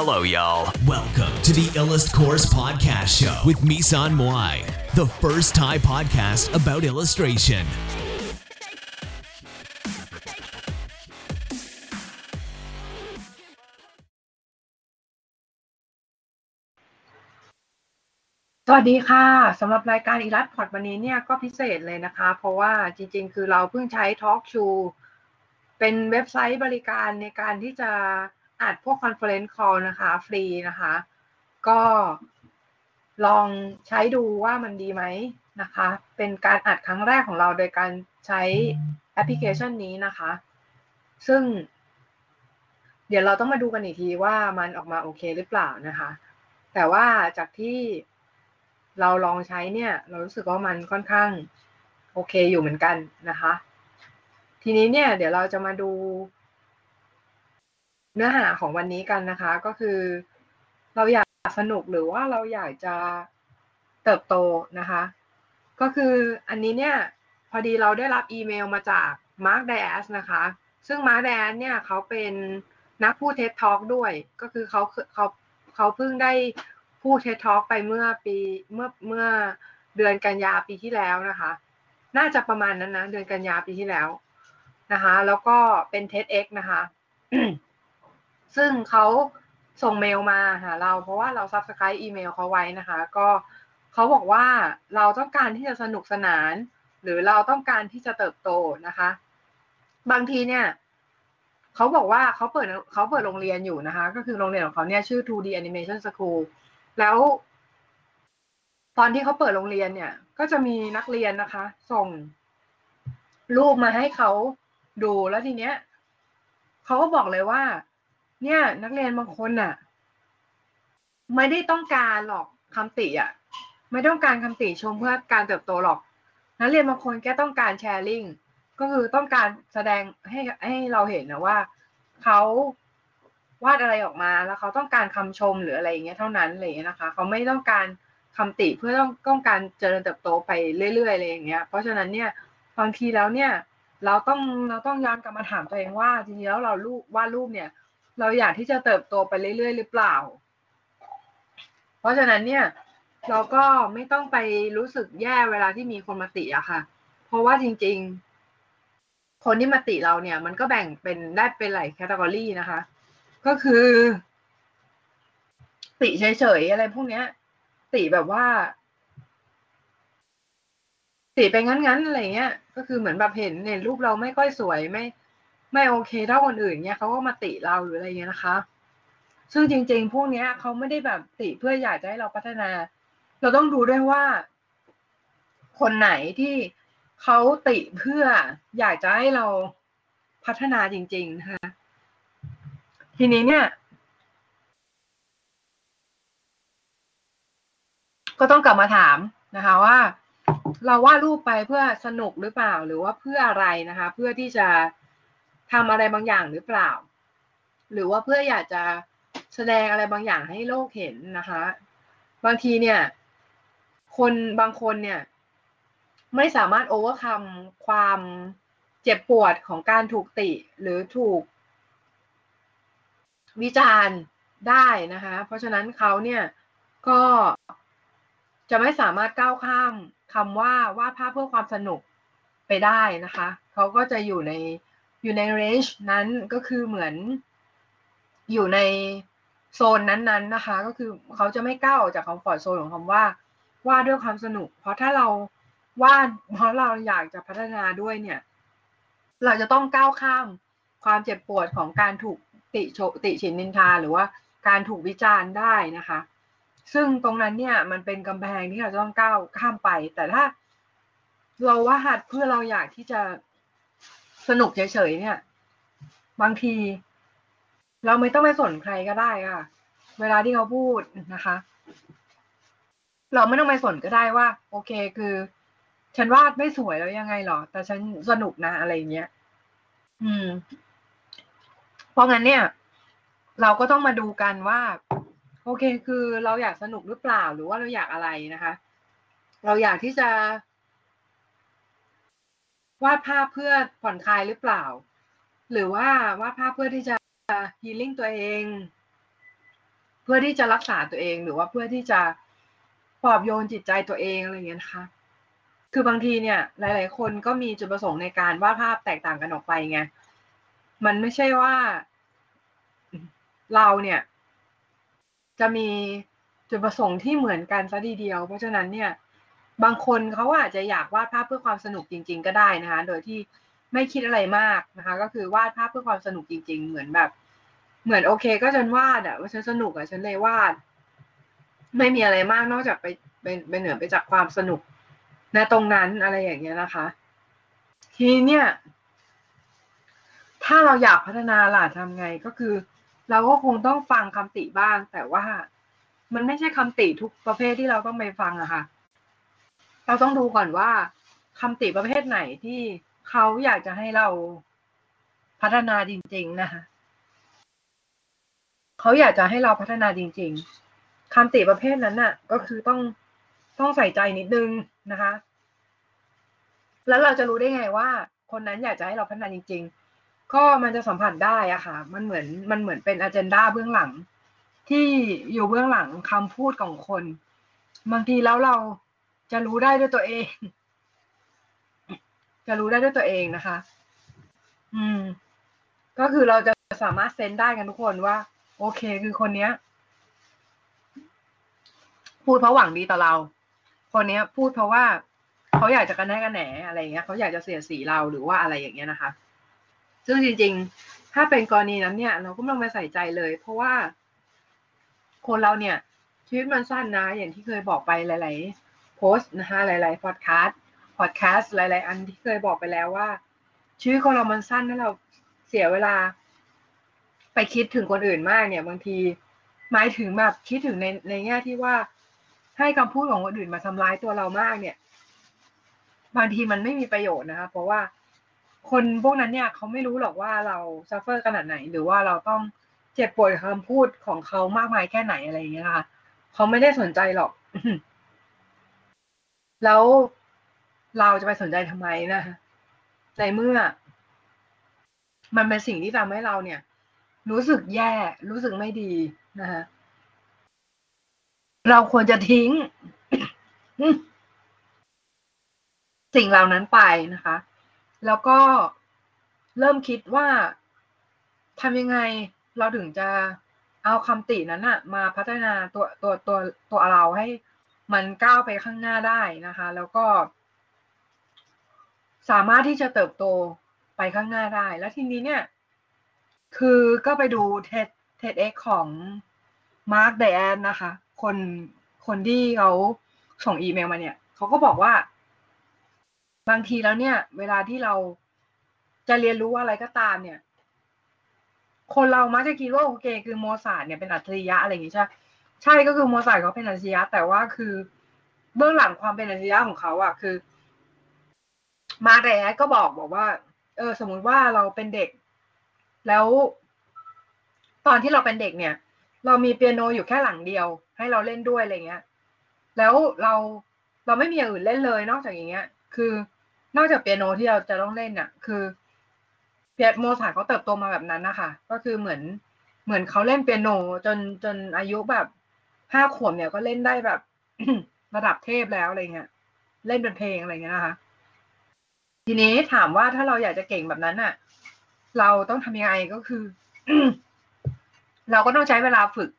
Hello, y'all. Welcome to the Illust Course Podcast Show with Misan Moai, the first Thai podcast about illustration. สวัสดีค่ะสำหรับรายการอีลัสพอดวันนี้เนี่ยก็พิเศษเลยนะคะ เพราะว่าจริงๆ คือเราเพิ่งใช้ Talk s h o เป็นเว็บไซต์บริการในการที่จะ อัดพวก Conference Call นะคะ ฟรีนะคะ ก็ลองใช้ดูว่ามันดีไหมนะคะ เป็นการอัดครั้งแรกของเราโดยการใช้แอปพลิเคชันนี้นะคะ ซึ่ง เดี๋ยวเราต้องมาดูกันอีกทีว่ามันออกมาโอเคหรือเปล่านะคะ แต่ว่าจากที่เราลองใช้เนี่ย เรารู้สึกว่ามันค่อนข้างโอเคอยู่เหมือนกันนะคะ ทีนี้เนี่ยเดี๋ยวเราจะมาดู เนื้อหาของวันนี้กันนะคะ ก็คือ เราอยากสนุกหรือว่าเราอยากจะเติบโตนะคะ ก็คืออันนี้เนี่ยพอดีเราได้รับอีเมลมาจาก Mark d i a s นะคะ ซึ่ง Mark d i a s เนี่ยเขาเป็นนักพูดเท็ Talk ด้วย ก็คือเขาเขาเขาเพิ่งได้พูดเท็ Talk ไปเมื่อปีเมื่อเมื่อเดือนกันยาปีที่แล้วนะคะ น่าจะประมาณนั้นนะ เดือนกันยาปีที่แล้วนะคะ แล้วก็เป็น TEDx นะคะ ซึ่งเขาส่งเมลมาหาเราเพราะว่าเรา subscribe อีเมลเขาไว้นะคะ ก็เขาบอกว่าเราต้องการที่จะสนุกสนาน หรือเราต้องการที่จะเติบโตนะคะ บางทีเนี่ยเขาบอกว่าเขาเปิดเขาเปิดโรงเรียนอยู่นะคะ ก็คือโรงเรียนของเขาเนี่ยชื่อ 2D Animation School แล้ว ตอนที่เขาเปิดโรงเรียนเนี่ย ก็จะมีนักเรียนนะคะ ส่งรูปมาให้เขาดูแล้วทีเนี้ยเขาก็บอกเลยว่า เนี่ยนักเรียนบางคนน่ะ ไม่ได้ต้องการหรอกคำติอะ ไม่ต้องการคำติชมเพื่อการเติบโตหรอก นักเรียนบางคนแค่ต้องการแชร์ลิงก็คือต้องการแสดงให้ให้เราเห็นนะว่าเขาวาดอะไรออกมาแล้วเขาต้องการคำชมหรืออะไรอย่างเงี้ยเท่านั้นเลยนะคะเขาไม่ต้องการคำติเพื่อต้องต้องการเจริญเติบโตไปเรื่อยๆอะไรอย่างเงี้ย เพราะฉะนั้นเนี่ยบางทีแล้วเนี่ย เราต้องเราต้องย้อนกลับมาถามตัวเองว่าจริงๆแล้วเรารูปวาดรูปเนี่ย เราอยากที่จะเติบโตไปเรื่อยๆ หรือเปล่า เพราะฉะนั้นเนี่ย เราก็ไม่ต้องไปรู้สึกแย่เวลาที่มีคนมาติอะค่ะ เพราะว่าจริง ๆ คนที่มาติเราเนี่ย มันก็แบ่งเป็นได้เป็นหลายแคตตากรีนะคะ ก็คือ ติเฉยๆอะไรพวกเนี้ย ติแบบว่าติไปงั้นๆอะไรเงี้ย ก็คือเหมือนแบบเห็นเนี่ยรูปเราไม่ค่อยสวยไม่ ไม่โอเคเท่าคนอื่นเนี่ยเขาก็มาติเราหรืออะไรเงี้ยนะคะ ซึ่งจริง ๆ พวกเนี้ยเขาไม่ได้แบบติเพื่ออยากจะให้เราพัฒนา เราต้องดูด้วยว่า คนไหนที่เขาติเพื่ออยากจะให้เราพัฒนาจริง ๆ นะคะ ทีนี้เนี่ย ก็ต้องกลับมาถามนะคะว่า เราวาดรูปไปเพื่อสนุกหรือเปล่าหรือว่าเพื่ออะไรนะคะ เพื่อที่จะ ทำอะไรบางอย่างหรือเปล่า หรือว่าเพื่ออยากจะแสดงอะไรบางอย่างให้โลกเห็นนะคะ บางทีเนี่ย คนบางคนเนี่ย ไม่สามารถโอเวอร์คัมความเจ็บปวดของการถูกติหรือถูกวิจารณ์ได้นะคะ เพราะฉะนั้นเขาเนี่ยก็จะไม่สามารถก้าวข้ามคำว่าวาดภาพเพื่อความสนุกไปได้นะคะ เขาก็จะอยู่ใน อยู่ในเรนจ์นั้นก็คือเหมือนอยู่ในโซนนั้นๆนะคะ ก็คือเขาจะไม่ก้าวออกจากคอมฟอร์ทโซนของคำว่า วาดด้วยความสนุก เพราะถ้าเราวาดเพราะเราอยากจะพัฒนาด้วยเนี่ย เราจะต้องก้าวข้ามความเจ็บปวดของการถูกติโชติฉินนินทา หรือว่าการถูกวิจารณ์ได้นะคะ ซึ่งตรงนั้นเนี่ยมันเป็นกำแพงที่เราต้องก้าวข้ามไป แต่ถ้าเราว่าหัดเพื่อเราอยากที่จะ สนุกเฉยๆเนี่ย บางที เราไม่ต้องไปสนใครก็ได้ค่ะ เวลาที่เขาพูดนะคะ เราไม่ต้องไปสนก็ได้ว่า โอเคคือ ฉันวาดไม่สวยแล้วยังไงหรอ แต่ฉันสนุกนะอะไรเงี้ยอืม เพราะงั้นเนี่ย เราก็ต้องมาดูกันว่า โอเคคือเราอยากสนุกหรือเปล่าหรือว่าเราอยากอะไรนะคะ เราอยากที่จะ วาดภาพเพื่อผ่อนคลายหรือเปล่า หรือว่าวาดภาพเพื่อที่จะฮีลิ่งตัวเอง เพื่อที่จะรักษาตัวเองหรือว่าเพื่อที่จะปลอบโยนจิตใจตัวเองอะไรอย่างเงี้ยนะคะ คือบางทีเนี่ย หลาย ๆ คนก็มีจุดประสงค์ในการวาดภาพแตกต่างกันออกไปไง มันไม่ใช่ว่าเราเนี่ย จะมีจุดประสงค์ที่เหมือนกันซะทีเดียว เพราะฉะนั้นเนี่ย บางคนเขาอาจจะอยากวาดภาพเพื่อความสนุกจริง ๆ ก็ได้นะคะ โดยที่ไม่คิดอะไรมากนะคะ ก็คือวาดภาพเพื่อความสนุกจริง ๆ เหมือนแบบ เหมือนโอเค ก็ฉันวาดอะว่าฉันสนุกอะฉันเลยวาด ไม่มีอะไรมากนอกจากไปเป็นไปเหนือไปจากความสนุกในตรงนั้นอะไรอย่างเงี้ยนะคะ ทีนี้เนี่ย ถ้าเราอยากพัฒนาล่ะทำไงก็คือ เราก็คงต้องฟังคำติบ้าง แต่ว่ามันไม่ใช่คำติทุกประเภทที่เราต้องไปฟังอะค่ะ เราต้องดูก่อนว่าคำติประเภทไหนที่เขาอยากจะให้เราพัฒนาจริง ๆ นะคะเขาอยากจะให้เราพัฒนาจริง ๆคำติประเภทนั้นน่ะ ก็คือต้องต้องใส่ใจนิดนึงนะคะ แล้วเราจะรู้ได้ไงว่า คนนั้นอยากจะให้เราพัฒนาจริง ๆ ก็มันจะสัมผัสได้อะค่ะ มันเหมือนมันเหมือนเป็นอเจนดาเบื้องหลัง ที่อยู่เบื้องหลังคำพูดของคน บางทีแล้วเรา จะรู้ได้ด้วยตัวเอง จะรู้ได้ด้วยตัวเองนะคะ อืม ก็คือเราจะสามารถเซนได้กันทุกคนว่า โอเค คือคนเนี้ย พูดเพราะหวังดีต่อเรา คนเนี้ย พูดเพราะว่าเขาอยากจะกันแน่กันแหนอะไรเงี้ยเขาอยากจะเสียสีเราหรือว่าอะไรอย่างเงี้ยนะคะ ซึ่งจริง ๆ ถ้าเป็นกรณีนั้นเนี่ย เราก็ไม่ต้องไปใส่ใจเลย เพราะว่าคนเราเนี่ยชีวิตมันสั้นนะ อย่างที่เคยบอกไปหลาย ๆ โพสต์นะคะหลาย ๆ พอดแคสต์พอดแคสต์หลาย ๆ อันที่เคยบอกไปแล้วว่าชีวิตคนเรามันสั้นถ้าเราเสียเวลา ไปคิดถึงคนอื่นมากเนี่ย บางทีหมายถึงแบบคิดถึงในในแง่ที่ว่าให้คำพูดของคนอื่นมาทำร้ายตัวเรามากเนี่ย บางทีมันไม่มีประโยชน์นะคะเพราะว่าคนพวกนั้นเนี่ยเขาไม่รู้หรอกว่าเรา suffer ขนาดไหน หรือว่าเราต้องเจ็บปวดคำพูดของเขามากมายแค่ไหนอะไรอย่างเงี้ยค่ะเขาไม่ได้สนใจหรอก แล้วเราจะไปสนใจทำไมนะในเมื่อ มันเป็นสิ่งที่ทำให้เราเนี่ย รู้สึกแย่ รู้สึกไม่ดีนะคะเราควรจะทิ้ง สิ่งเหล่านั้นไปนะคะ แล้วก็เริ่มคิดว่าทำยังไงเราถึงจะเอาคำตินั้นอะมาพัฒนาตัวตัวตัวตัวเราให้ มันก้าวไปข้างหน้าได้นะคะ แล้วก็ สามารถที่จะเติบโตไปข้างหน้าได้ แล้วทีนี้เนี่ย คือก็ไปดู TED TEDx ของมาร์คไดแอนนะคะ คนคนที่เขาส่งอีเมลมาเนี่ยเขาก็บอกว่า บางทีแล้วเนี่ย เวลาที่เราจะเรียนรู้อะไรก็ตามเนี่ย คนเรามักจะคิดว่าโอเค คือโมสาร์ทเนี่ยเป็นอัจฉริยะอะไรอย่างงี้ใช่ ใช่ก็คือโมสาร์ทเขาเป็นอัจฉริยะ แต่ว่าคือเบื้องหลังความเป็นอัจฉริยะของเขาอะคือ มาแรก็บอกบอกว่า เออ สมมุติว่าเราเป็นเด็ก แล้ว ตอนที่เราเป็นเด็กเนี่ย เรามีเปียโนอยู่แค่หลังเดียว ให้เราเล่นด้วยอะไรเงี้ย แล้วเราเราไม่มีอย่างอื่นเล่นเลยนอกจากอย่างเงี้ย คือนอกจากเปียโนที่เราจะต้องเล่นน่ะ คือเปียโมซาเขาเติบโตมาแบบนั้นนะคะก็คือเหมือนเหมือนเขาเล่นเปียโนจนจนอายุแบบ ห้าขวบเนี่ยก็เล่นได้แบบ ระดับเทพแล้วอะไรเงี้ยเล่นเป็นเพลงอะไรเงี้ยนะคะ ทีนี้ถามว่าถ้าเราอยากจะเก่งแบบนั้นน่ะเราต้องทำยังไงก็คือ เราก็ต้องใช้เวลาฝึก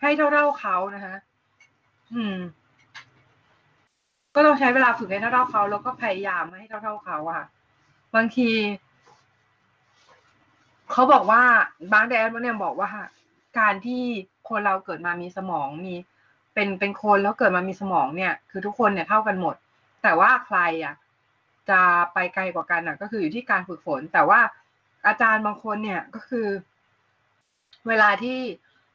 ให้เท่าๆเขานะคะอืม ก็ต้องใช้เวลาฝึกให้เท่าๆเขาแล้วก็พยายามให้เท่าๆเขาอะค่ะ บางทีเขาบอกว่าบางแดนเนี่ยบอกว่า การที่ คนเราเกิดมามีสมองมีเป็นเป็นคนแล้วเกิดมามีสมองเนี่ย คือทุกคนเนี่ยเท่ากันหมด แต่ว่าใครอะจะไปไกลกว่ากันอะ ก็คืออยู่ที่การฝึกฝน แต่ว่าอาจารย์บางคนเนี่ยก็คือ เวลาที่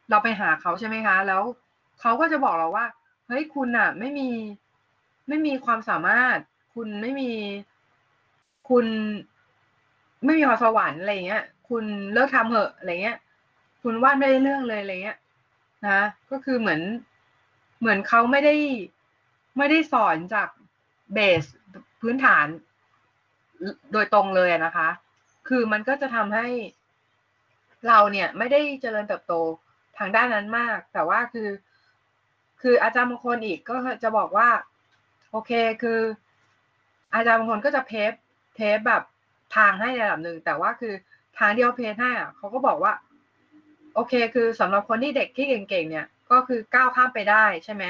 เราไปหาเขาใช่ไหมคะ แล้วเขาก็จะบอกเราว่า เฮ้ยคุณอะ ไม่มีไม่มีความสามารถ คุณไม่มีคุณไม่มีความสวรรค์อะไรเงี้ย คุณเลิกทำเหอะอะไรเงี้ย คุณวาดไม่ได้เรื่องเลยอะไรเงี้ย นะ ก็คือเหมือนเหมือนเขาไม่ได้ไม่ได้สอนจากเบสพื้นฐานโดยตรงเลยนะคะ คือมันก็จะทำให้เราเนี่ยไม่ได้เจริญเติบโตทางด้านนั้นมาก แต่ว่าคือ คืออาจารย์บางคนอีกก็จะบอกว่า โอเคคือ อาจารย์บางคนก็จะเพฟเพฟแบบทางให้ในระดับหนึ่งแต่ว่าคือทางที่เขาเพฟให้อะเขาก็บอกว่า โอเค คือสำหรับคนที่เด็กที่เก่งๆเนี่ยก็คือก้าวข้ามไปได้ใช่ไหม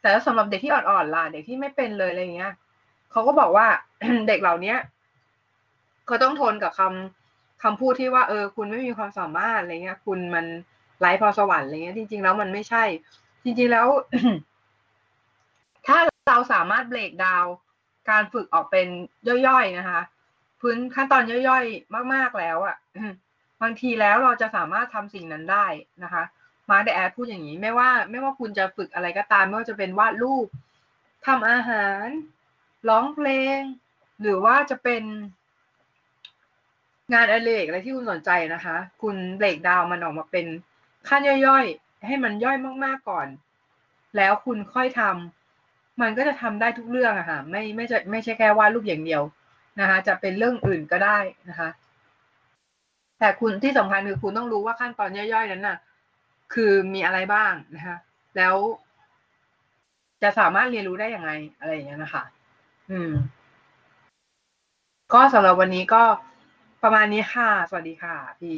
แต่สำหรับเด็กที่อ่อนๆล่ะเด็กที่ไม่เป็นเลยอะไรเงี้ยเขาก็บอกว่าเด็กเหล่าเนี้ยก็ต้องทนกับคำคำพูดที่ว่าเออ คุณไม่มีความสามารถอะไรเงี้ย คุณมันไร้พรสวรรค์อะไรเงี้ย จริง ๆ แล้วมันไม่ใช่ จริง ๆแล้ว ถ้าเราสามารถ break down การฝึกออกเป็นย่อยๆนะคะ เป็นขั้นตอนย่อยๆ มาก ๆแล้วอะ่ะ บางทีแล้วเราจะสามารถทำสิ่งนั้นได้นะคะมาร์คเดแอดพูดอย่างนี้ไม่ว่าไม่ว่าคุณจะฝึกอะไรก็ตาม ไม่ว่าจะเป็นวาดรูปทำอาหาร ร้องเพลง หรือว่าจะเป็น งานอดิเรกอะไรที่คุณสนใจนะคะ คุณเบรกดาวมันออกมาเป็นขั้นย่อยๆ ให้มันย่อยมากๆก่อน แล้วคุณค่อยทำมันก็จะทำได้ทุกเรื่องอะค่ะไม่ไม่จะไม่ใช่แค่วาดรูปอย่างเดียวนะคะ จะเป็นเรื่องอื่นก็ได้นะคะ แต่คุณที่สำคัญคือคุณต้องรู้ว่าขั้นตอนย่อยๆนั้นน่ะ คือมีอะไรบ้างนะคะแล้ว จะสามารถเรียนรู้ได้อย่างไรอะไรอย่างเงี้ยนะคะ อืม ก็สำหรับวันนี้ก็ประมาณนี้ค่ะ สวัสดีค่ะ พี่